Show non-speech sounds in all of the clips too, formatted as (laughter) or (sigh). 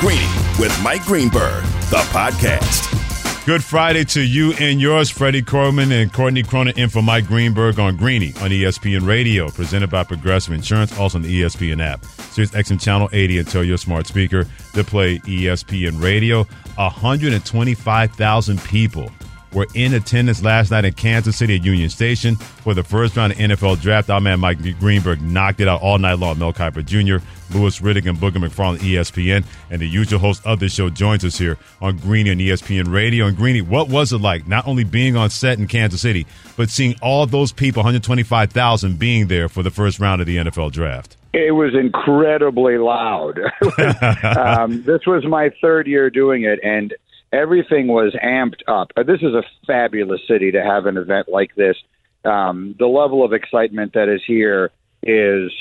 Greeny with Mike Greenberg, the podcast. Good Friday to you and yours, Freddie Coleman and Courtney Cronin in for Mike Greenberg on Greeny on ESPN Radio, presented by Progressive Insurance, also on the ESPN app. Sirius XM Channel 80 and tell your smart speaker to play ESPN Radio. 125,000 people were in attendance last night in Kansas City at Union Station for the first round of NFL draft. Our man Mike Greenberg knocked it out all night long. Mel Kiper Jr., Louis Riddick, and Booger McFarland, ESPN. And the usual host of the show joins us here on Greeny and ESPN Radio. And Greeny, what was it like not only being on set in Kansas City, but seeing all those people, 125,000, being there for the first round of the NFL draft? It was incredibly loud. (laughs) um, this was my third year doing it, and everything was amped up. Uh, This is a fabulous city to have an event like this. Um, the level of excitement that is here is,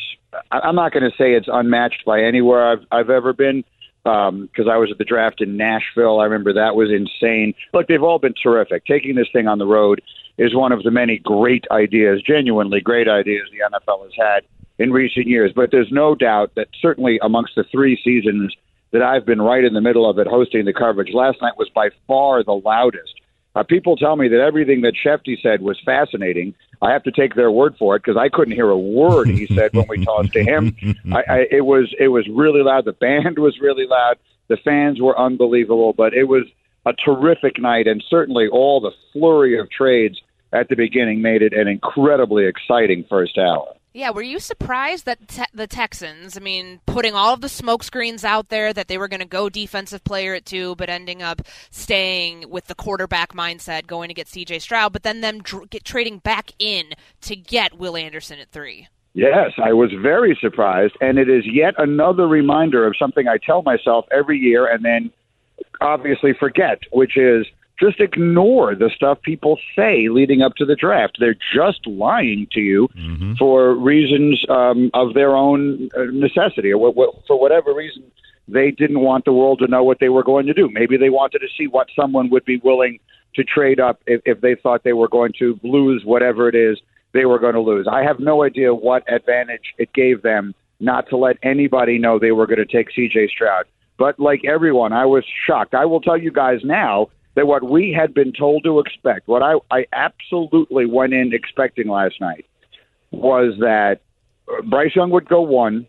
I'm not going to say it's unmatched by anywhere I've, I've ever been, because I was at the draft in Nashville. I remember that was insane. Look, they've all been terrific. Taking this thing on the road is one of the many great ideas, genuinely great ideas the NFL has had in recent years. But there's no doubt that certainly amongst the three seasons that I've been right in the middle of it hosting the coverage, last night was by far the loudest. Uh, people tell me that everything that Schefty said was fascinating. I have to take their word for it because I couldn't hear a word he said when we tossed to him. I, I, it was it was really loud. The band (laughs) was really loud. The fans were unbelievable, but it was a terrific night, and certainly all the flurry of trades at the beginning made it an incredibly exciting first hour. Yeah, were you surprised that te- the Texans, I mean, putting all of the smoke screens out there that they were going to go defensive player at two, but ending up staying with the quarterback mindset, going to get C.J. Stroud, but then them get trading back in to get Will Anderson at three? Yes, I was very surprised, and it is yet another reminder of something I tell myself every year and then obviously forget, which is just ignore the stuff people say leading up to the draft. They're just lying to you for reasons um, of their own uh, necessity or what, what, for whatever reason they didn't want the world to know what they were going to do. Maybe they wanted to see what someone would be willing to trade up if, if they thought they were going to lose whatever it is they were going to lose. I have no idea what advantage it gave them not to let anybody know they were going to take CJ Stroud. But like everyone, I was shocked. I will tell you guys now that what we had been told to expect, what I, I absolutely went in expecting last night, was that Bryce Young would go one.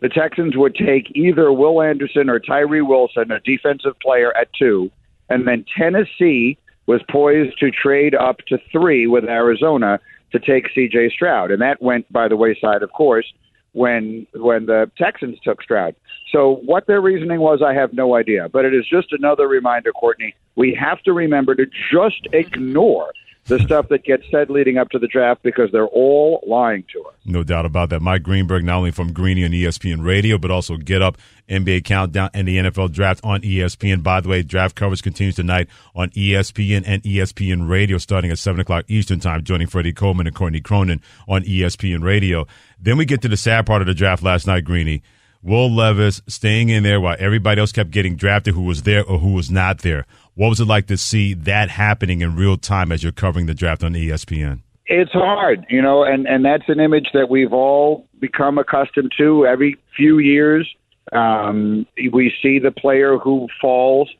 The Texans would take either Will Anderson or Tyree Wilson, a defensive player, at two. And then Tennessee was poised to trade up to three with Arizona to take C.J. Stroud. And that went by the wayside, of course, when when the Texans took Stroud. So what their reasoning was, I have no idea. But it is just another reminder, Courtney. We have to remember to just ignore the (laughs) stuff that gets said leading up to the draft because they're all lying to us. No doubt about that. Mike Greenberg, not only from Greeny and ESPN Radio, but also Get Up, NBA Countdown, and the NFL Draft on ESPN. By the way, draft coverage continues tonight on ESPN and ESPN Radio starting at 7 o'clock Eastern Time, joining Freddie Coleman and Courtney Cronin on ESPN Radio. Then we get to the sad part of the draft last night, Greeny. Will Levis staying in there while everybody else kept getting drafted who was there or who was not there. What was it like to see that happening in real time as you're covering the draft on ESPN? It's hard, you know, and and that's an image that we've all become accustomed to. Every few years, um, we see the player who falls,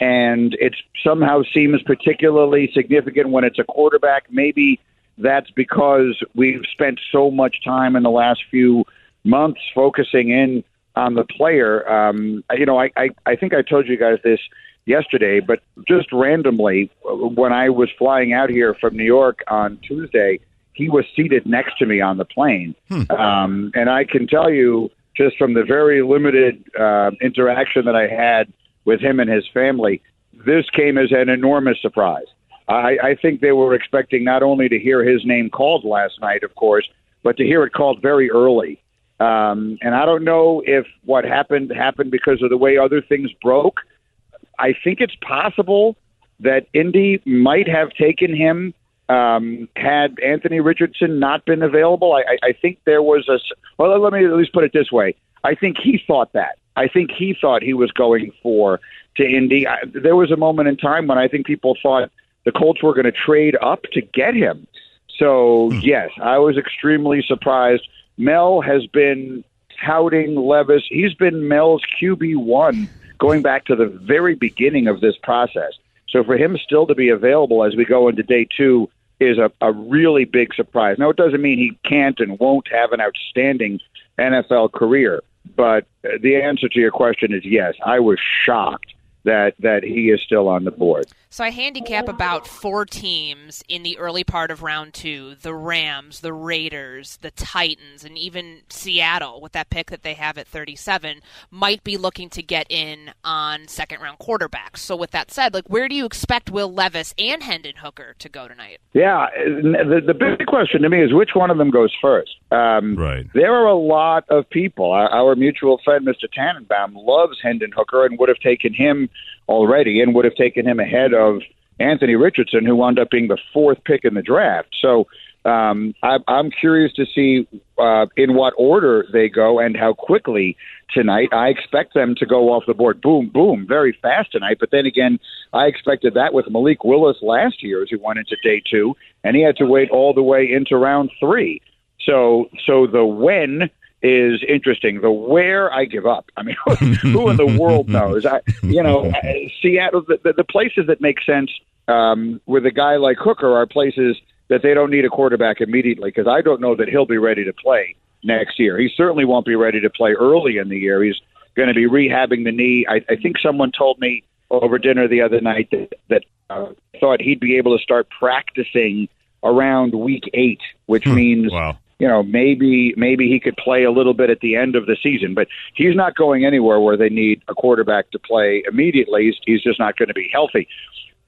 and it somehow seems particularly significant when it's a quarterback. Maybe that's because we've spent so much time in the last few months focusing in on the player. Um, you know, I, I I think I told you guys this yesterday, but just randomly, when I was flying out here from New York on Tuesday, he was seated next to me on the plane. Um, and I can tell you, just from the very limited uh, interaction that I had with him and his family, this came as an enormous surprise. I, I think they were expecting not only to hear his name called last night, of course, but to hear it called very early. Um, and I don't know if what happened happened because of the way other things broke. I think it's possible that Indy might have taken him um, had Anthony Richardson not been available. I, I, I think there was a. Well, let me at least put it this way. I think he thought that. I think he thought he was going for to Indy. I, there was a moment in time when I think people thought the Colts were going to trade up to get him. So yes, I was extremely surprised. Mel has been touting Levis. He's been Mel's QB one going back to the very beginning of this process. So for him still to be available as we go into day two is a, a really big surprise. Now, it doesn't mean he can't and won't have an outstanding NFL career, but the answer to your question is yes. I was shocked that that he is still on the board. So I handicap about four teams in the early part of round two the Rams, the Raiders, the Titans, and even Seattle with that pick that they have at 37 might be looking to get in on second round quarterbacks. So with that said, like where do you expect Will Levis and Hendon Hooker to go tonight? Yeah, the, the big question to me is which one of them goes first. Um, right. There are a lot of people. Our, our mutual friend, Mr. Tannenbaum, loves Hendon Hooker and would have taken him already and would have taken him ahead of Anthony Richardson, who wound up being the fourth pick in the draft. So um, I, I'm curious to see uh, in what order they go and how quickly tonight. I expect them to go off the board, boom, boom, very fast tonight. But then again, I expected that with Malik Willis last year as he went into day two, and he had to wait all the way into round three. So, so the when is interesting. The where I give up. I mean, (laughs) who in the world knows? I, you know, (laughs) Seattle. The, the, places that make sense um, with a guy like Hooker are places that they don't need a quarterback immediately because I don't know that he'll be ready to play next year. He certainly won't be ready to play early in the year. He's going to be rehabbing the knee. I, I think someone told me over dinner the other night that that uh, thought he'd be able to start practicing around week eight, which hmm. means wow you know, maybe maybe he could play a little bit at the end of the season, but he's not going anywhere where they need a quarterback to play immediately. He's, he's just not going to be healthy.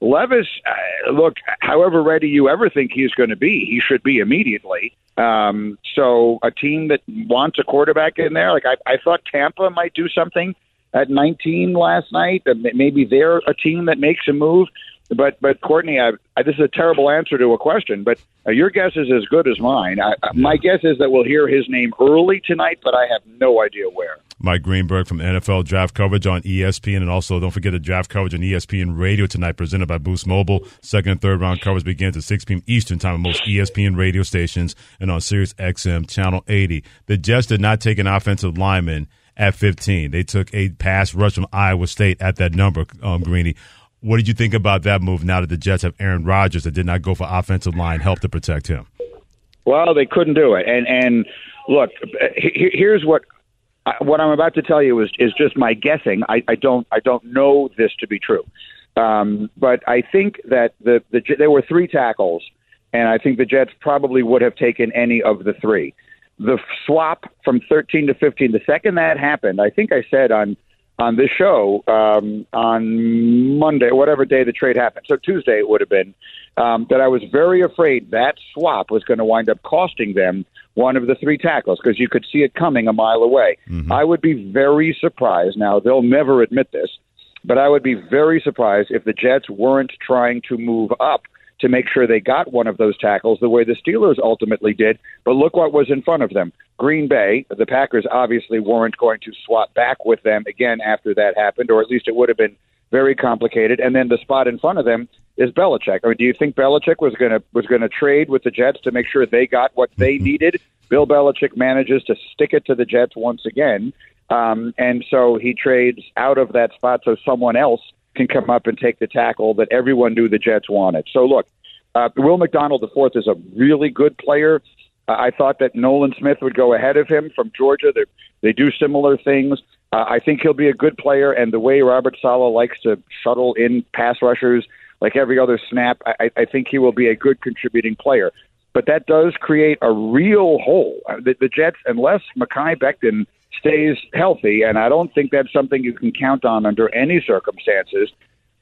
Levis, uh, look, however ready you ever think he's going to be, he should be immediately. Um, so a team that wants a quarterback in there, like I, I thought Tampa might do something at 19 last night. Maybe they're a team that makes a move. But but Courtney, I, I, this is a terrible answer to a question, but uh, your guess is as good as mine. I, yeah. My guess is that we'll hear his name early tonight, but I have no idea where. Mike Greenberg from NFL Draft Coverage on ESPN, and also don't forget the draft coverage on ESPN Radio tonight, presented by Boost Mobile. Second and third round coverage begins at 6 p.m. Eastern Time on most ESPN radio stations and on Sirius XM Channel 80. The Jets did not take an offensive lineman at 15. They took a pass rush from Iowa State at that number, um, Greeny. What did you think about that move now that the Jets have Aaron Rodgers that did not go for offensive line help to protect him? Well, they couldn't do it. And and look, here's what what I'm about to tell you is is just my guessing. I, I don't I don't know this to be true, um, but I think that the, the there were three tackles, and I think the Jets probably would have taken any of the three. The swap from 13 to 15. The second that happened, I think I said on on this show um, on Monday, whatever day the trade happened. So Tuesday it would have been um, that I was very afraid that swap was going to wind up costing them one of the three tackles because you could see it coming a mile away. Mm-hmm. I would be very surprised. Now they'll never admit this, but I would be very surprised if the Jets weren't trying to move up to make sure they got one of those tackles the way the Steelers ultimately did. But look what was in front of them. Green Bay, the Packers obviously weren't going to swap back with them again after that happened, or at least it would have been very complicated. And then the spot in front of them is Belichick. I mean, do you think Belichick was going to was going to trade with the Jets to make sure they got what they mm-hmm. needed? Bill Belichick manages to stick it to the Jets once again, um, and so he trades out of that spot so someone else can come up and take the tackle that everyone knew the Jets wanted. So look, uh, Will McDonald IV is a really good player. Uh, I thought that Nolan Smith would go ahead of him from Georgia. They, they do similar things. Uh, I think he'll be a good player, and the way Robert Saleh likes to shuttle in pass rushers like every other snap, I, I think he will be a good contributing player. But that does create a real hole. Uh, the, the Jets, unless Mekhi Becton – stays healthy, and I don't think that's something you can count on under any circumstances.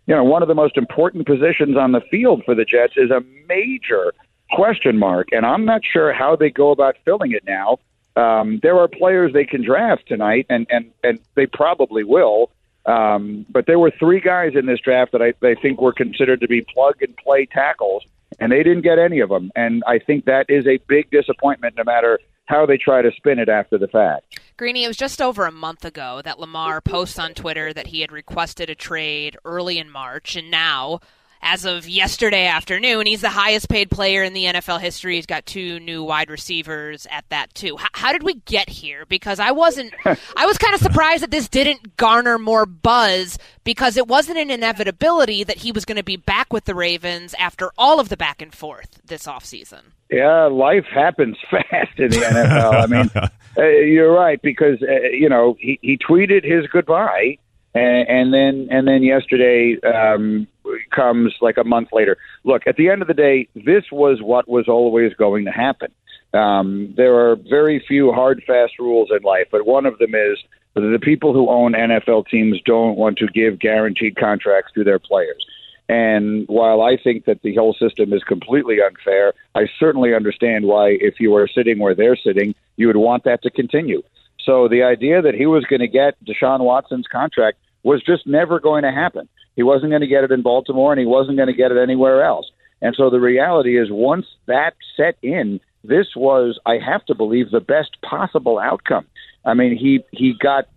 You know, one of the most important positions on the field for the Jets is a major question mark, and I'm not sure how they go about filling it now. Um, there are players they can draft tonight, and and and they probably will. Um, but there were three guys in this draft that I, I think were considered to be plug and play tackles, and they didn't get any of them. And I think that is a big disappointment, no matter how they try to spin it after the fact. Greeny, it was just over a month ago that Lamar posts on Twitter that he had requested a trade early in March, and now as of yesterday afternoon, he's the highest paid player in the NFL history. He's got two new wide receivers at that too. H- how did we get here? Because I wasn't, I was kind of surprised that this didn't garner more buzz because it wasn't an inevitability that he was going to be back with the Ravens after all of the back and forth this offseason. Yeah, life happens (laughs) fast in the NFL. I mean, uh, you're right because uh, you know he, he tweeted his goodbye, and, and then and then yesterday um, comes like a month later. Look, at the end of the day, this was what was always going to happen. Um, there are very few hard, fast rules in life, but one of them is the people who own NFL teams don't want to give guaranteed contracts to their players. And while I think that the whole system is completely unfair, I certainly understand why, if you are sitting where they're sitting, you would want that to continue. So the idea that he was going to get Deshaun Watson's contract was just never going to happen. He wasn't going to get it in Baltimore, and he wasn't going to get it anywhere else. And so the reality is, once that set in, this was, I have to believe, the best possible outcome. I mean, he he got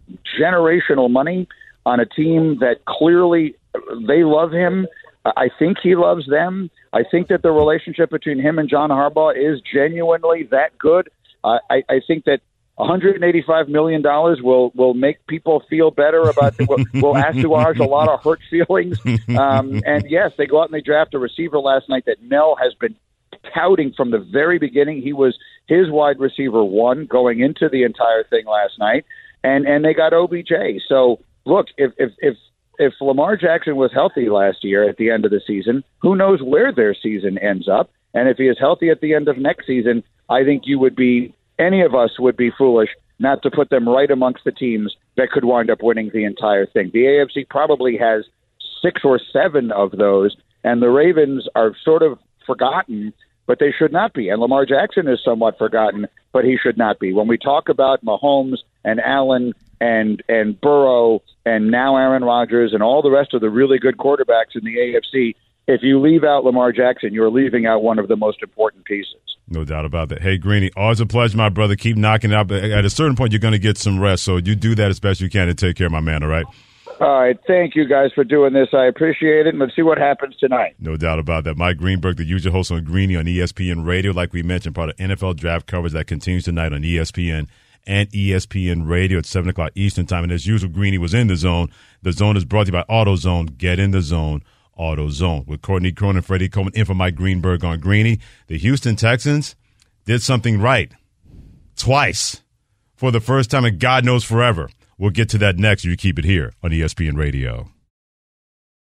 generational money on a team that clearly they love him. I think he loves them. I think that the relationship between him and John Harbaugh is genuinely that good. I, I think that 185 million dollars will will make people feel better about will, will assuage a lot of hurt feelings. Um, and yes, they go out and they draft a receiver last night that Mel has been touting from the very beginning. He was his wide receiver one going into the entire thing last night, and and they got OBJ. So look, if if if if Lamar Jackson was healthy last year at the end of the season, who knows where their season ends up? And if he is healthy at the end of next season, I think you would be any of us would be foolish not to put them right amongst the teams that could wind up winning the entire thing. The AFC probably has six or seven of those, and the Ravens are sort of forgotten, but they should not be. And Lamar Jackson is somewhat forgotten, but he should not be. When we talk about Mahomes and Allen and and Burrow and now Aaron Rodgers and all the rest of the really good quarterbacks in the AFC, if you leave out Lamar Jackson, you're leaving out one of the most important pieces. No doubt about that. Hey, Greeny, always a pleasure, my brother. Keep knocking it out. At a certain point, you're going to get some rest, so you do that as best you can to take care of my man, all right? All right. Thank you guys for doing this. I appreciate it. And let's see what happens tonight. No doubt about that. Mike Greenberg, the usual host on Greeny on ESPN Radio, like we mentioned, part of NFL draft coverage that continues tonight on ESPN and ESPN Radio at 7 o'clock Eastern Time. And as usual, Greeny was in the zone. The zone is brought to you by AutoZone. Get in the zone. AutoZone. With Courtney Cronin, Freddie Coleman, in for Mike Greenberg on Greeny. The Houston Texans did something right twice for the first time, and God knows forever. We'll get to that next. You keep it here on ESPN Radio.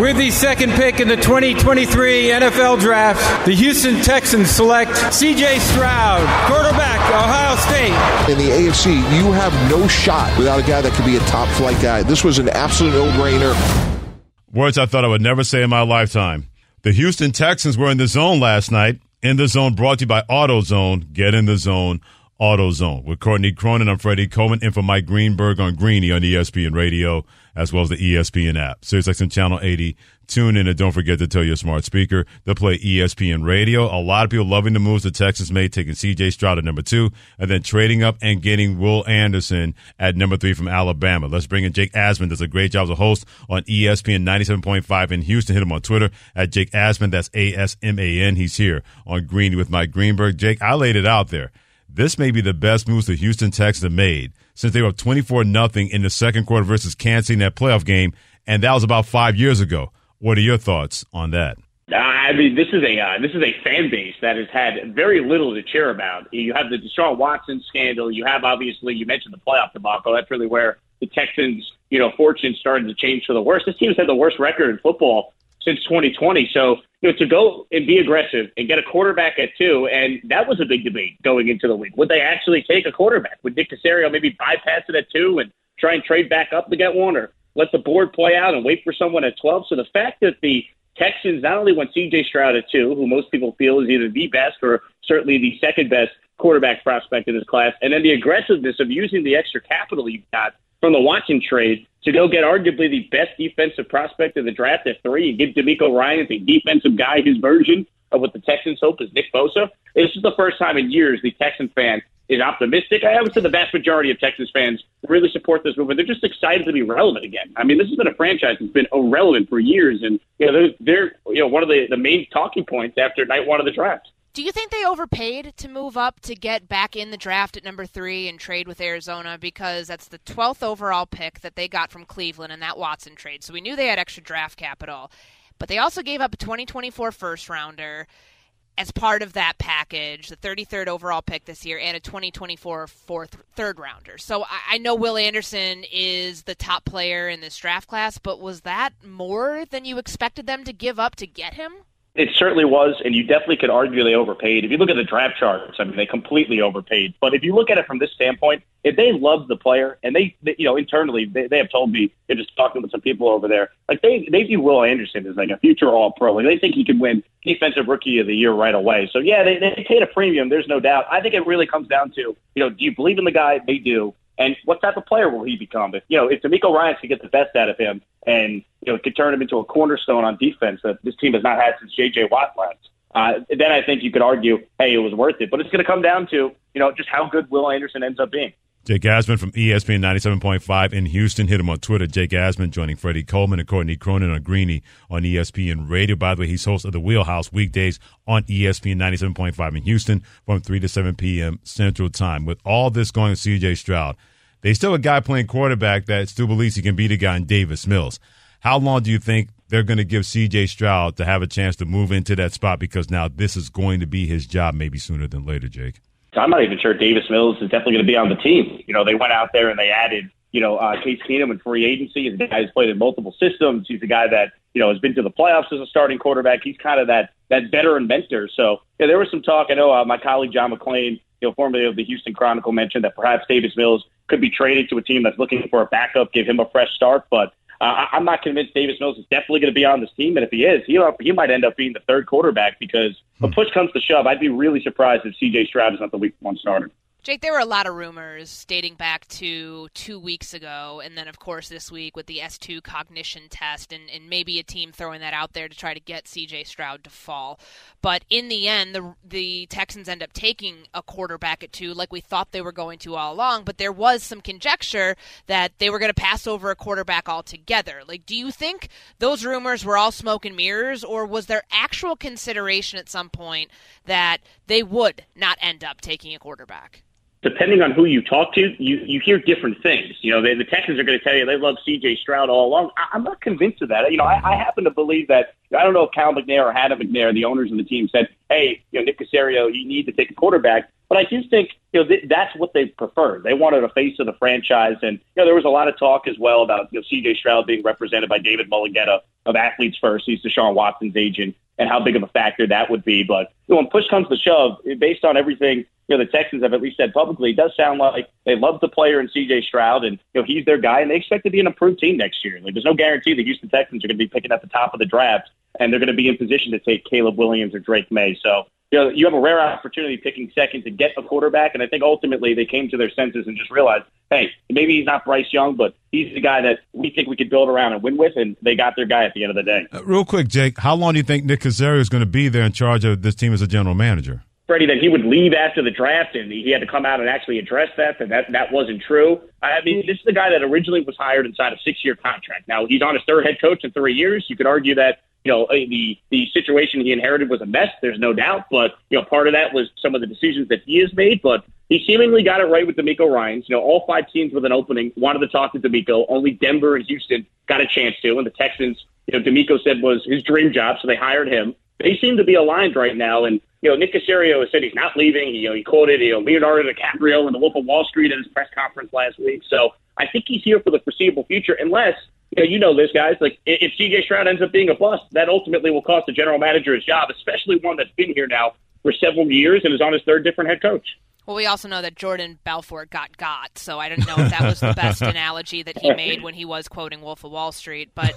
With the second pick in the 2023 NFL Draft, the Houston Texans select C.J. Stroud, quarterback, Ohio State. In the AFC, you have no shot without a guy that could be a top flight guy. This was an absolute no-brainer. Words I thought I would never say in my lifetime. The Houston Texans were in the zone last night. In the zone brought to you by AutoZone. Get in the zone. AutoZone. With Courtney Cronin, I'm Freddie Coleman, in for Mike Greenberg on Greeny on ESPN Radio, as well as the ESPN app. SiriusXM Channel 80. Tune in and don't forget to tell your smart speaker to play ESPN Radio. A lot of people loving the moves the Texans made, taking CJ Stroud at number two, and then trading up and getting Will Anderson at number three from Alabama. Let's bring in Jake Asman. Does a great job as a host on ESPN 97.5 in Houston. Hit him on Twitter at Jake Asman. That's A S M A N. He's here on Greeny with Mike Greenberg. Jake, I laid it out there. This may be the best moves the Houston Texans have made since they were up 24 nothing in the second quarter versus Kansas in that playoff game, and that was about five years ago. What are your thoughts on that? I mean, this is a uh, this is a fan base that has had very little to cheer about. You have the Deshaun Watson scandal. You have obviously you mentioned the playoff debacle. That's really where the Texans, you know, fortune started to change for the worse. This team's had the worst record in football since 2020. So, you know, to go and be aggressive and get a quarterback at two, and that was a big debate going into the week. Would they actually take a quarterback? Would Nick Caserio maybe bypass it at two and try and trade back up to get one, or let the board play out and wait for someone at 12? So the fact that the Texans not only went C.J. Stroud at two, who most people feel is either the best or certainly the second best quarterback prospect in this class, and then the aggressiveness of using the extra capital you've got from the Watson trade to go get arguably the best defensive prospect in the draft at three and give DeMeco Ryan the defensive guy his version of what the Texans hope is Nick Bosa. This is the first time in years the Texan fan is optimistic. I would say the vast majority of Texas fans really support this movement. They're just excited to be relevant again. I mean, this has been a franchise that's been irrelevant for years, and you know they're, they're you know one of the the main talking points after night one of the draft. Do you think they overpaid to move up to get back in the draft at number three and trade with Arizona because that's the 12th overall pick that they got from Cleveland in that Watson trade? So we knew they had extra draft capital. But they also gave up a 2024 first rounder as part of that package, the 33rd overall pick this year, and a 2024 fourth third rounder. So I, I know Will Anderson is the top player in this draft class, but was that more than you expected them to give up to get him? It certainly was, and you definitely could argue they overpaid. If you look at the draft charts, I mean, they completely overpaid. But if you look at it from this standpoint, if they love the player, and they, they you know, internally, they, they have told me, they're just talking with some people over there, like they, they view Will Anderson as like a future All Pro. Like they think he could win Defensive Rookie of the Year right away. So yeah, they, they paid a premium. There's no doubt. I think it really comes down to, you know, do you believe in the guy? They do. And what type of player will he become? If you know, if DeMeco Ryan can get the best out of him, and you know, could turn him into a cornerstone on defense that this team has not had since J.J. Watt left, uh, then I think you could argue, hey, it was worth it. But it's going to come down to you know just how good Will Anderson ends up being. Jake Asman from ESPN 97.5 in Houston. Hit him on Twitter. Jake Asman joining Freddie Coleman and Courtney Cronin on Greeny on ESPN Radio. By the way, he's host of the Wheelhouse weekdays on ESPN 97.5 in Houston from 3 to 7 p.m. Central Time. With all this going CJ Stroud, they still have a guy playing quarterback that still believes he can beat a guy in Davis Mills. How long do you think they're going to give CJ Stroud to have a chance to move into that spot because now this is going to be his job maybe sooner than later, Jake? I'm not even sure Davis Mills is definitely going to be on the team. You know, they went out there and they added, you know, uh, Case Keenum in free agency. He's a guy who's played in multiple systems. He's a guy that, you know, has been to the playoffs as a starting quarterback. He's kind of that, that veteran mentor. So, yeah, there was some talk. I know uh, my colleague John McClain, you know, formerly of the Houston Chronicle, mentioned that perhaps Davis Mills could be traded to a team that's looking for a backup, give him a fresh start. But uh, I'm not convinced Davis Mills is definitely going to be on this team. And if he is, he he might end up being the third quarterback because hmm. when push comes to shove, I'd be really surprised if C.J. Stroud is not the week one starter. Jake, there were a lot of rumors dating back to two weeks ago, and then, of course, this week with the S2 cognition test, and, and maybe a team throwing that out there to try to get CJ Stroud to fall. But in the end, the, the Texans end up taking a quarterback at two, like we thought they were going to all along, but there was some conjecture that they were going to pass over a quarterback altogether. Like, do you think those rumors were all smoke and mirrors, or was there actual consideration at some point that they would not end up taking a quarterback? Depending on who you talk to, you, you hear different things. You know, they, the Texans are going to tell you they love C.J. Stroud all along. I, I'm not convinced of that. You know, I, I happen to believe that. I don't know if Cal McNair or Hannah McNair, the owners of the team, said, "Hey, you know, Nick Caserio, you need to take a quarterback." But I do think you know th- that's what they preferred. They wanted a face of the franchise, and you know there was a lot of talk as well about you know, C.J. Stroud being represented by David Mulugheta of Athletes First. He's Deshaun Watson's agent, and how big of a factor that would be. But you know, when push comes to shove, based on everything you know, the Texans have at least said publicly, it does sound like they love the player in C.J. Stroud, and you know he's their guy, and they expect to be an improved team next year. Like, there's no guarantee the Houston Texans are going to be picking at the top of the draft, and they're going to be in position to take Caleb Williams or Drake Maye. So you know, you have a rare opportunity picking second to get a quarterback, and I think ultimately they came to their senses and just realized, hey, maybe he's not Bryce Young, but he's the guy that we think we could build around and win with, and they got their guy at the end of the day. Uh, real quick, Jake, how long do you think Nick Caserio is going to be there in charge of this team as a general manager? Freddie that he would leave after the draft, and he had to come out and actually address that that that, that wasn't true. I mean, this is the guy that originally was hired inside a six-year contract. Now he's on his third head coach in three years. You could argue that you know eh, the the situation he inherited was a mess. There's no doubt, but you know part of that was some of the decisions that he has made. But he seemingly got it right with DeMeco Ryans. You know, all five teams with an opening wanted to talk to DeMeco. Only Denver and Houston got a chance to, and the Texans, you know, DeMeco said was his dream job, so they hired him. They seem to be aligned right now, and you know, Nick Caserio has said he's not leaving. You know, he quoted you know Leonardo DiCaprio in The Wolf of Wall Street at his press conference last week. So I think he's here for the foreseeable future, unless you know, you know this, guys. Like if CJ Stroud ends up being a bust, that ultimately will cost the general manager his job, especially one that's been here now for several years and is on his third different head coach. Well, we also know that Jordan Belfort got got, so I don't know if that was the best (laughs) analogy that he made when he was quoting Wolf of Wall Street. But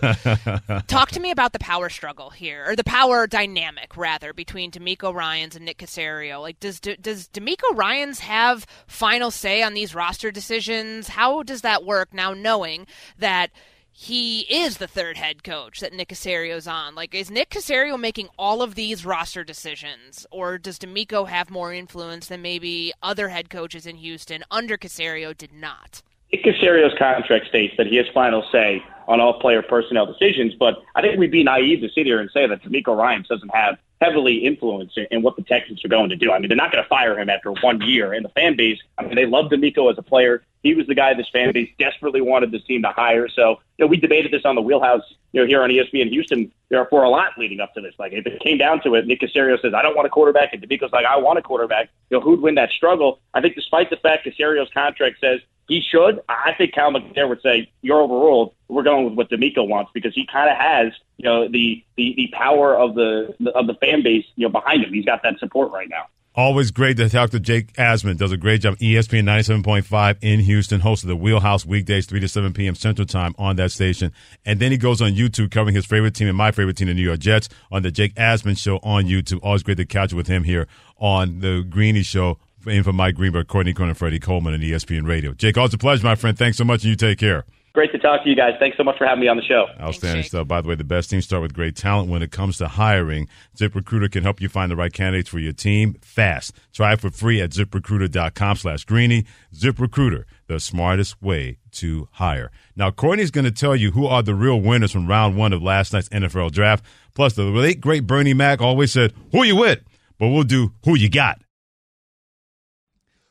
talk to me about the power struggle here, or the power dynamic rather, between DeMeco Ryans and Nick Caserio. Like, does does DeMeco Ryans have final say on these roster decisions? How does that work now, knowing that? He is the third head coach that Nick Caserio's on. Like, is Nick Caserio making all of these roster decisions, or does DeMeco have more influence than maybe other head coaches in Houston under Caserio did not? Nick Caserio's contract states that he has final say on all player personnel decisions, but I think we'd be naive to sit here and say that DeMeco Ryans doesn't have heavily influenced in what the Texans are going to do. I mean, they're not going to fire him after one year. And the fan base, I mean, they love DeMeco as a player. He was the guy this fan base desperately wanted this team to hire. So, you know, we debated this on the wheelhouse, you know, here on ESPN Houston there for a lot leading up to this. Like, if it came down to it, Nick Caserio says, I don't want a quarterback, and DeMeco's like, I want a quarterback. You know, who'd win that struggle? I think despite the fact Caserio's contract says he should. I think Cal McNair would say you're overruled. We're going with what DeMeco wants because he kind of has, you know, the, the the power of the of the fan base, you know, behind him. He's got that support right now. Always great to talk to Jake Asman. Does a great job. ESPN 97.5 in Houston, host of the Wheelhouse weekdays, 3 to 7 p.m. Central Time on that station. And then he goes on YouTube covering his favorite team and my favorite team, the New York Jets, on the Jake Asman Show on YouTube. Always great to catch with him here on the Greeny Show in for Mike Greenberg, Courtney Cronin, Freddie Coleman, and ESPN Radio. Jake, always a pleasure, my friend. Thanks so much, and you take care. Great to talk to you guys. Thanks so much for having me on the show. Outstanding stuff. By the way, the best teams start with great talent when it comes to hiring. ZipRecruiter can help you find the right candidates for your team fast. Try it for free at ziprecruiter.com slash greeny. ZipRecruiter, the smartest way to hire. Now, Courtney's going to tell you who are the real winners from round one of last night's NFL draft. Plus, the late, great Bernie Mac always said, who you with? But we'll do who you got.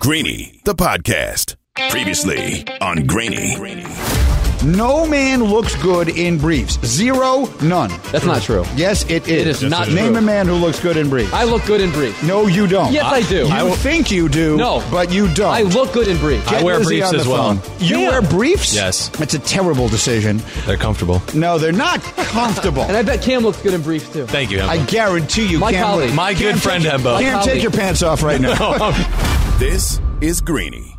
Greeny, the podcast. Previously on Greeny. No man looks good in briefs. Zero, none. That's not true. Yes, it is. It is not Name true. a man who looks good in briefs. I look good in briefs. no, you don't. Yes, I do. You I will- think you do, No. but you don't. I look good in briefs. Get I wear Lizzie briefs on the as well. phone. You Yeah. wear briefs? Yes. It's a terrible decision. They're comfortable. No, they're not (laughs) comfortable. And I bet Cam looks good in briefs too. Thank you, Hembo. I guarantee you, My Cam, colleague. My Cam, good friend, take, Hembo. Cam, My take your colleague. pants off right (laughs) now. This is Greeny.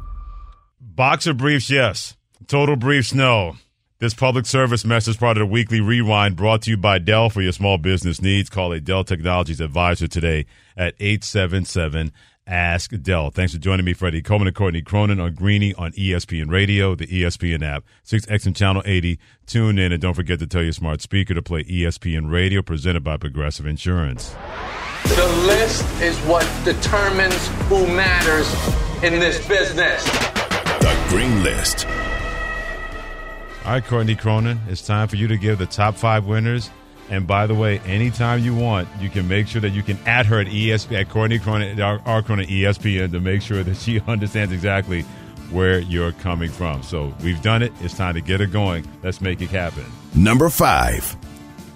Boxer briefs, yes. Total briefs, no. This public service message part of the weekly rewind brought to you by Dell for your small business needs. Call a Dell Technologies advisor today at 877 Ask Dell. Thanks for joining me, Freddie Coleman and Courtney Cronin on Greeny on ESPN Radio, the ESPN app, SiriusXM Channel 80. Tune in and don't forget to tell your smart speaker to play ESPN Radio presented by Progressive Insurance. The list is what determines who matters in this business. The Green List. All right, Courtney Cronin, it's time for you to give the top five winners. And by the way, anytime you want, you can make sure that you can add her at ESPN, at Courtney Cronin, our, our Cronin ESPN to make sure that she (laughs) understands exactly where you're coming from. So we've done it. It's time to get it going. Let's make it happen. Number five.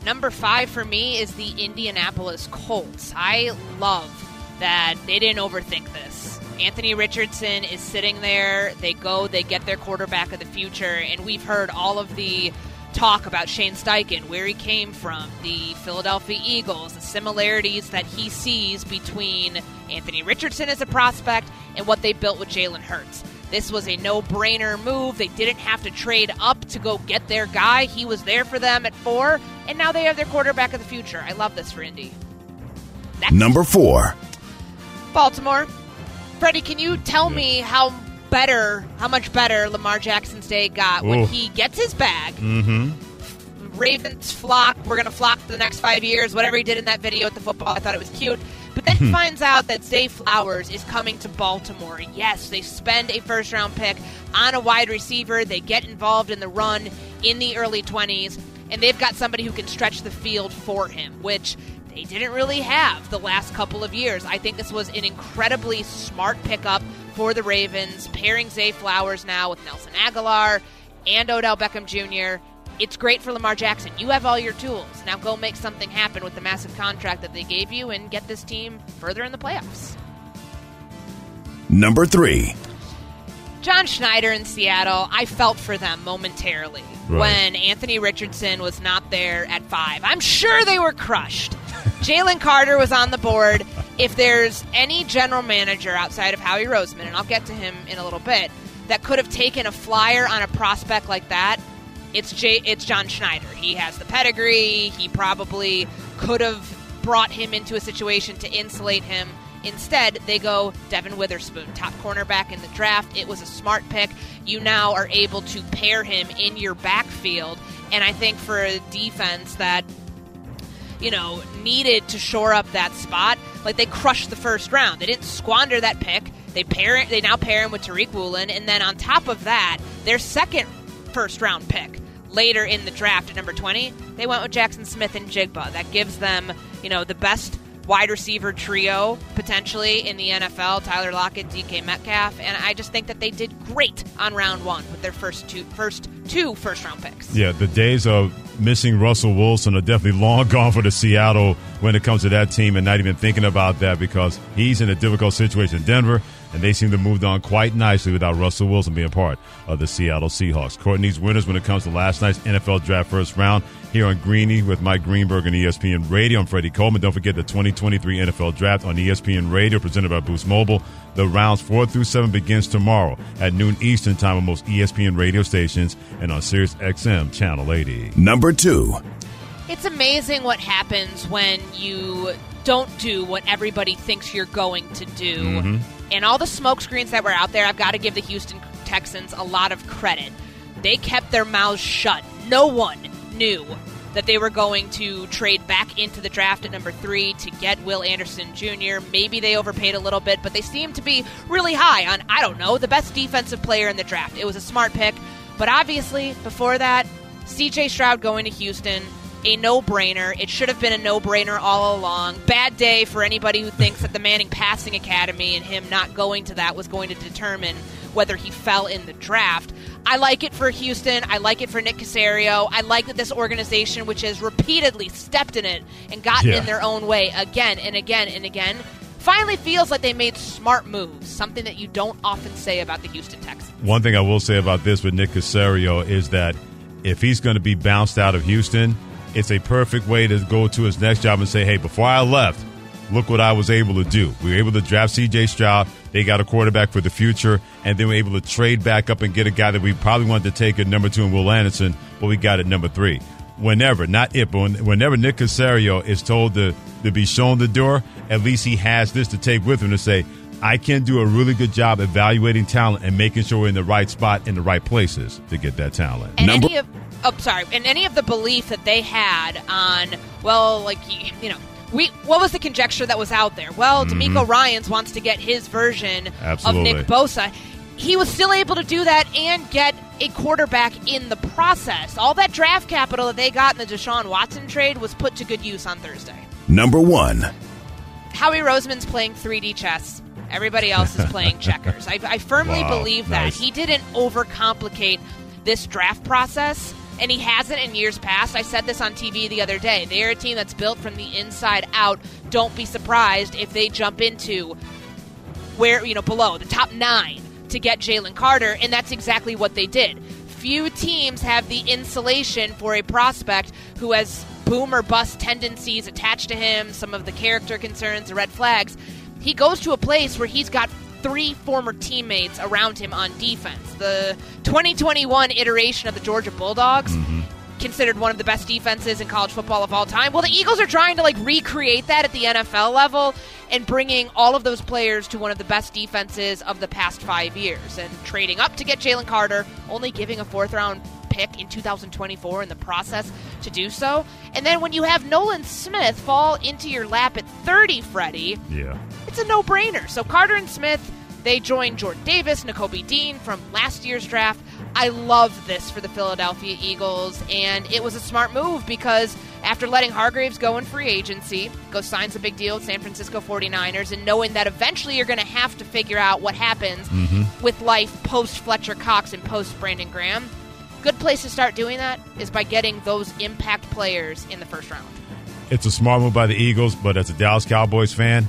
Number five for me is the Indianapolis Colts. I love that they didn't overthink this. Anthony Richardson is sitting there. They go, they get their quarterback of the future, and we've heard all of the talk about Shane Steichen, where he came from, the Philadelphia Eagles, the similarities that he sees between Anthony Richardson as a prospect and what they built with Jalen Hurts. This was a no brainer move. They didn't have to trade up to go get their guy. He was there for them at four, and now they have their quarterback of the future. I love this for Indy. Next. Number four. Baltimore. Freddie, can you tell me how better, how much better Lamar Jackson's day got when he gets his bag? Mm-hmm. Ravens flock. We're going to flock for the next five years. Whatever he did in that video with the football, I thought it was cute. But then he finds out that Zay Flowers is coming to Baltimore. Yes, they spend a first round pick on a wide receiver. They get involved in the run in the early 20s, and they've got somebody who can stretch the field for him, which they didn't really have the last couple of years. I think this was an incredibly smart pickup for the Ravens, pairing Zay Flowers now with Nelson Agholor and Odell Beckham Jr. It's great for Lamar Jackson. You have all your tools. Now go make something happen with the massive contract that they gave you and get this team further in the playoffs. Number three. John Schneider in Seattle, I felt for them momentarily Right. when Anthony Richardson was not there at five. I'm sure they were crushed. Jalen Carter was on the board. If there's any general manager outside of Howie Roseman, and I'll get to him in a little bit, that could have taken a flyer on a prospect like that, it's J- it's John Schneider. He has the pedigree. He probably could have brought him into a situation to insulate him. Instead, they go Devon Witherspoon, top cornerback in the draft. It was a smart pick. You now are able to pair him in your backfield. And I think for a defense that you know, needed to shore up that spot, like they crushed the first round. They didn't squander that pick. They pair they now pair him with Tariq Woolen, and then on top of that, their second first round pick later in the draft at number 20, they went with Jaxon Smith-Njigba. That gives them, you know, the best wide receiver trio potentially in the NFL, Tyler Lockett, DK Metcalf, and I just think that they did great on round 1 with their first two first two first round picks. Yeah, the days of missing Russell Wilson are definitely (laughs) long gone for the Seattle when it comes to that team and not even thinking about that because he's in a difficult situation in Denver and they seem to have moved on quite nicely without Russell Wilson being part of the Seattle Seahawks. Courtney's winners when it comes to last night's NFL draft first round here on Greeny with Mike Greenberg and ESPN Radio. I'm Freddie Coleman. Don't forget the 2023 NFL Draft on ESPN Radio presented by Boost Mobile. The rounds four through seven begins tomorrow at noon Eastern time on most ESPN radio stations and on Sirius XM Channel 80. Number two. It's amazing what happens when you don't do what everybody thinks you're going to do. Mm-hmm. And all the smokescreens that were out there, I've got to give the Houston Texans a lot of credit. They kept their mouths shut. No one knew that they were going to trade back into the draft at number three to get Will Anderson Jr. Maybe they overpaid a little bit, but they seemed to be really high on, I don't know, the best defensive player in the draft. It was a smart pick. But obviously, before that, CJ Stroud going to Houston, a no brainer. It should have been a no brainer all along. Bad day for anybody who thinks that the Manning Passing Academy and him not going to that was going to determine whether he fell in the draft. I like it for Houston. I like it for Nick Caserio. I like that this organization, which has repeatedly stepped in it and gotten Yeah. in their own way again and again and again, finally feels like they made smart moves, something that you don't often say about the Houston Texans. One thing I will say about this with Nick Caserio is that if he's going to be bounced out of Houston, it's a perfect way to go to his next job and say, hey, before I left, look what I was able to do. We were able to draft CJ Stroud. They got a quarterback for the future, and then we were able to trade back up and get a guy that we probably wanted to take at number two in Will Anderson, but we got at number three. Whenever, not if, but whenever Nick Caserio is told to, to be shown the door, at least he has this to take with him to say, I can do a really good job evaluating talent and making sure we're in the right spot in the right places to get that talent. and any of oh sorry and any of the belief that they had on well like you, you know we what was the conjecture that was out there well mm-hmm. DeMeco Ryans wants to get his version Absolutely. of Nick Bosa he was still able to do that and get a quarterback in the process all that draft capital that they got in the Deshaun Watson trade was put to good use on Thursday Number one. Howie Roseman's playing 3D chess. Everybody else is playing checkers. I, I firmly Wow, believe that. nice. He didn't overcomplicate this draft process, and he hasn't in years past. I said this on TV the other day. They're a team that's built from the inside out. Don't be surprised if they jump into where, you know, below the top nine to get Jalen Carter, and that's exactly what they did. Few teams have the insulation for a prospect who has boom or bust tendencies attached to him, some of the character concerns, the red flags. He goes to a place where he's got three former teammates around him on defense. The 2021 iteration of the Georgia Bulldogs mm-hmm. considered one of the best defenses in college football of all time. Well, the Eagles are trying to like recreate that at the NFL level and bringing all of those players to one of the best defenses of the past five years and trading up to get Jalen Carter, only giving a fourth round pick in 2024 in the process to do so. And then when you have Nolan Smith fall into your lap at 30, Freddie, Yeah. it's a no-brainer. So Carter and Smith, they joined Jordan Davis, Nakobe Dean from last year's draft. I love this for the Philadelphia Eagles, and it was a smart move because after letting Hargraves go in free agency, go signs a big deal with San Francisco 49ers, and knowing that eventually you're going to have to figure out what happens mm-hmm. with life post Fletcher Cox and post Brandon Graham, good place to start doing that is by getting those impact players in the first round. It's a smart move by the Eagles, but as a Dallas Cowboys fan,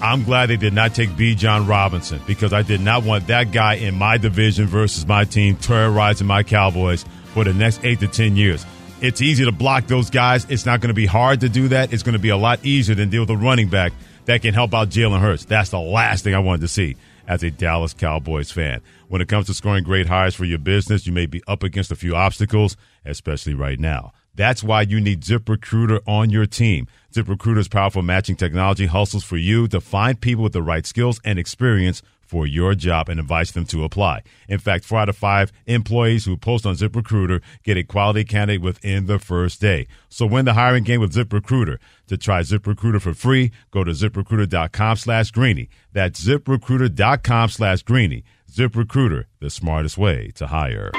I'm glad they did not take Bijan Robinson because I did not want that guy in my division versus my team terrorizing my Cowboys for the next eight to 10 years. It's easy to block those guys. It's not going to be hard to do that. It's going to be a lot easier than deal with a running back that can help out Jalen Hurts. That's the last thing I wanted to see as a Dallas Cowboys fan. When it comes to scoring great hires for your business, you may be up against a few obstacles, especially right now. That's why you need ZipRecruiter on your team. ZipRecruiter's powerful matching technology hustles for you to find people with the right skills and experience for your job and invites them to apply. In fact, four out of five employees who post on ZipRecruiter get a quality candidate within the first day. So win the hiring game with ZipRecruiter. To try ZipRecruiter for free, go to ziprecruiter.com slash greeny. That's ziprecruiter.com slash greeny. ZipRecruiter, the smartest way to hire.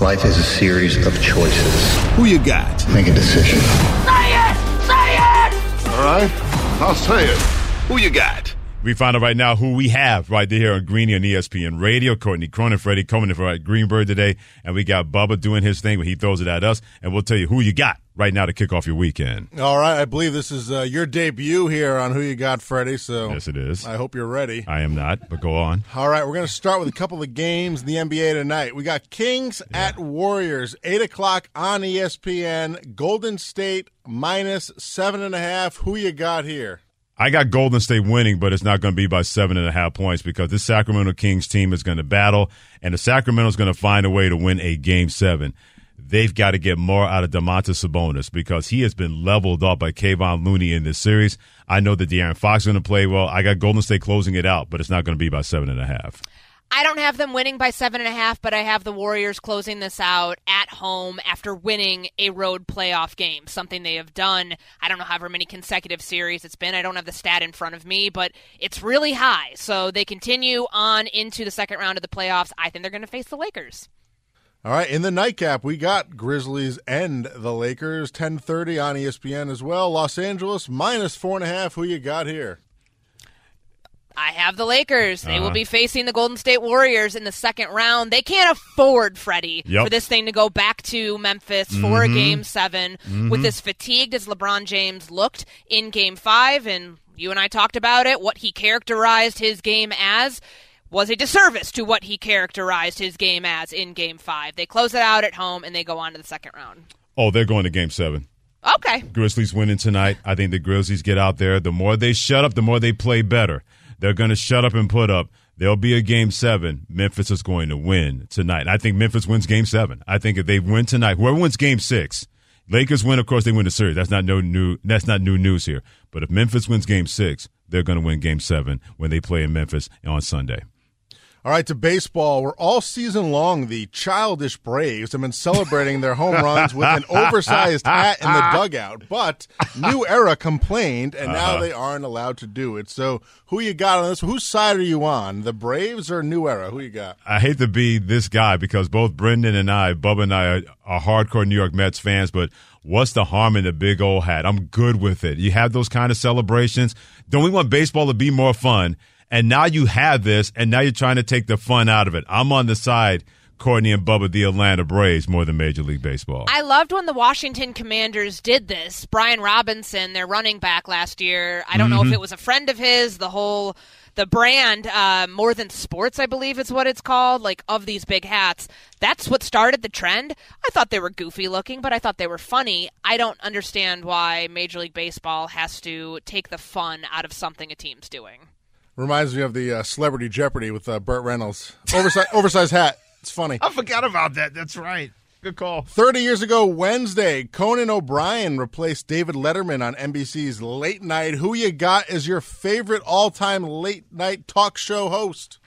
Life is a series of choices. Who you got? Make a decision. Say it! Say it! All right, I'll say it. Who you got? We find out right now who we have right there here on Greeny on ESPN Radio. Courtney Cronin, Freddie Coleman for Greenberg today. And we got Bubba doing his thing where he throws it at us. And we'll tell you who you got right now to kick off your weekend. All right, I believe this is uh, your debut here on Who You Got, Freddie. So Yes, it is. I hope you're ready. I am not, but go on. All right, we're going to start with a couple of games in the NBA tonight. We got Kings at Warriors, eight o'clock on ESPN. Golden State minus seven and a half. Who you got here? I got Golden State winning, but it's not going to be by seven and a half points because this Sacramento Kings team is going to battle, and the Sacramento is going to find a way to win a game seven. They've got to get more out of Domantas Sabonis because he has been leveled up by Kevon Looney in this series. I know that De'Aaron Fox is going to play well. I got Golden State closing it out, but it's not going to be by seven and a half. I don't have them winning by seven and a half, but I have the Warriors closing this out at home after winning a road playoff game, something they have done. I don't know however many consecutive series it's been. I don't have the stat in front of me, but it's really high. So they continue on into the second round of the playoffs. I think they're going to face the Lakers. All right, in the nightcap, we got Grizzlies and the Lakers, 1030 on ESPN as well. Los Angeles minus four and a half. Who you got here? I have the Lakers. They will Uh-huh. be facing the Golden State Warriors in the second round. They can't afford, Freddie, Yep. for this thing to go back to Memphis for a Mhm. game 7 with Mhm. as fatigued as LeBron James looked in game five. And you and I talked about it, what he characterized his game as was a disservice to what he characterized his game as in game five. They close it out at home and they go on to the second round. Oh, they're going to game seven. Okay. Grizzlies winning tonight. I think the Grizzlies get out there. The more they shut up, the more they play better. They're going to shut up and put up. There'll be a game seven. Memphis is going to win tonight. I think Memphis wins game seven. I think if they win tonight, whoever wins game six, Lakers win, of course, they win the series. That's not no new. That's not new news here. But if Memphis wins game six, they're going to win game seven when they play in Memphis on Sunday. All right, to baseball. We're all season long. The childish Braves have been celebrating their home runs with an oversized hat in the dugout. But New Era complained, and now Uh-huh. they aren't allowed to do it. So, who you got on this? Whose side are you on? The Braves or New Era? Who you got? I hate to be this guy because both Brendan and I, Bubba and I, are, are hardcore New York Mets fans, but what's the harm in the big old hat? I'm good with it. You have those kind of celebrations. Don't we want baseball to be more fun? And now you have this, and now you're trying to take the fun out of it. I'm on the side, Courtney and Bubba, the Atlanta Braves, more than Major League Baseball. I loved when the Washington Commanders did this. Brian Robinson, their running back last year. I don't know if Mhm. it was a friend of his. The whole the brand, uh, more than sports, I believe is what it's called. Like of these big hats. That's what started the trend. I thought they were goofy looking, but I thought they were funny. I don't understand why Major League Baseball has to take the fun out of something a team's doing. Reminds me of the uh, Celebrity Jeopardy with uh, Burt Reynolds. Oversized, (laughs) oversized hat. It's funny. I forgot about that. That's right. Good call. 30 years ago, Wednesday, Conan O'Brien replaced David Letterman on NBC's Late Night. Who you got as your favorite all time late night talk show host?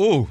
Ooh,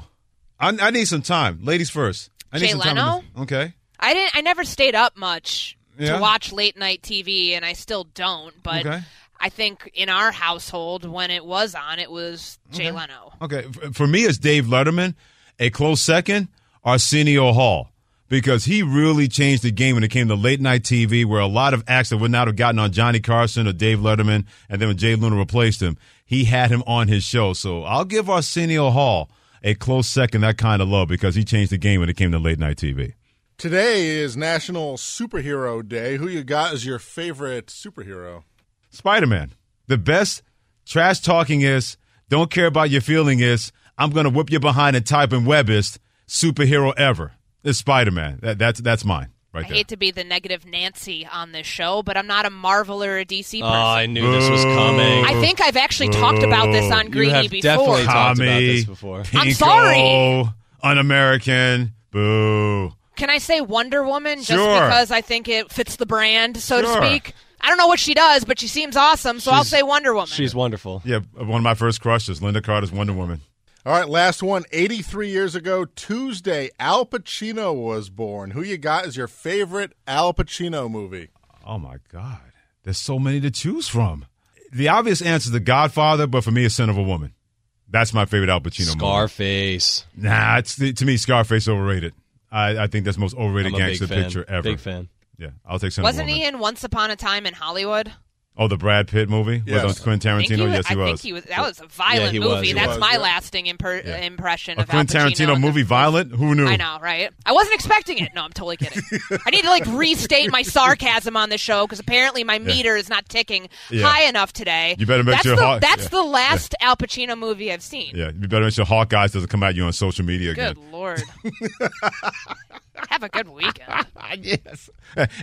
I, I need some time. Ladies first. I need Jay some. Leno? on this. Okay. I didn't. I never stayed up much Yeah? to watch late night TV, and I still don't. But Okay. I think in our household, when it was on, it was Jay Leno. Okay, for me, it's Dave Letterman. A close second, Arsenio Hall, because he really changed the game when it came to late night TV, where a lot of acts that would not have gotten on Johnny Carson or Dave Letterman, and then when Jay Leno replaced him, he had him on his show. So I'll give Arsenio Hall a close second, that kind of love, because he changed the game when it came to late night TV. Today is National Superhero Day. Who you got as your favorite superhero? Spider Man. The best trash talking is, don't care about your feeling is, I'm going to whip you behind and type in webbist superhero ever. It's Spider Man. That, that's, that's mine right I there. hate to be the negative Nancy on this show, but I'm not a Marvel or a DC Oh. Ah, I knew this was coming. I think I've actually talked about this on You Greeny have before. definitely talked about Tommy, this before. I'm sorry. Pinko, Un-American. Boo. Can I say Wonder Woman just Sure. because I think it fits the brand, so Sure. to speak? I don't know what she does, but she seems awesome, so I'll She's- say Wonder Woman. She's wonderful. Yeah, one of my first crushes, Lynda Carter's Wonder Woman. All right, last one. 83 years ago, Tuesday, Al Pacino was born. Who you got as your favorite Al Pacino movie? Oh my God, there's so many to choose from. The obvious answer is The Godfather, but for me, it's Scent of a Woman. That's my favorite Al Pacino movie. Scarface. movie. Nah, it's to me Scarface overrated. I, I think that's the most overrated I'm a big gangster fan. picture ever. Big fan. Yeah, I'll take Son Wasn't he in Once Upon a Time in Hollywood? Oh, the Brad Pitt movie Yes. with Quentin Tarantino. he was, yes, he I was. think he was. That was a violent he movie. was, That's was, my yeah. lasting imper- impression A of Al Quentin Tarantino in the- movie, violent? Who knew? I know, right? I wasn't expecting it. No, I'm totally kidding. I need to like restate my sarcasm on the show because apparently my meter is not ticking Yeah. high enough today. You better make that's sure the, Haw- that's yeah. the last Al Pacino movie I've seen. Yeah, you better make sure Hawkeyes doesn't come at you on social media again. Good lord. (laughs) Have a good weekend. (laughs) yes.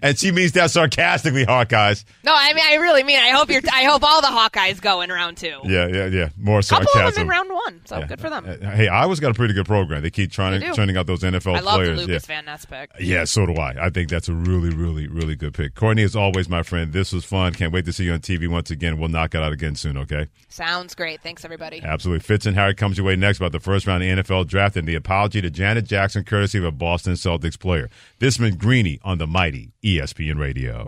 And she means that sarcastically, Hawkeyes. No, I mean I really mean I hope you're. I hope all the Hawkeyes go in round two. Yeah, yeah, yeah. More sarcasm. couple of them in round one, so Yeah. good for them. Uh, Hey, Iowa's got a pretty good program. They keep trying They do. out those NFL I love the players. Lucas yeah. Van Ness pick. Yeah, so do I. I think that's a really, really, really good pick. Courtney, as always, my friend, this was fun. Can't wait to see you on TV once again. We'll knock it out again soon, okay? Sounds great. Thanks everybody. Absolutely. Fitz and Harry comes your way next about the first round of the NFL draft and the apology to Janet Jackson, courtesy of a Boston Celtics player. This has been Greeny on the mighty ESPN Radio.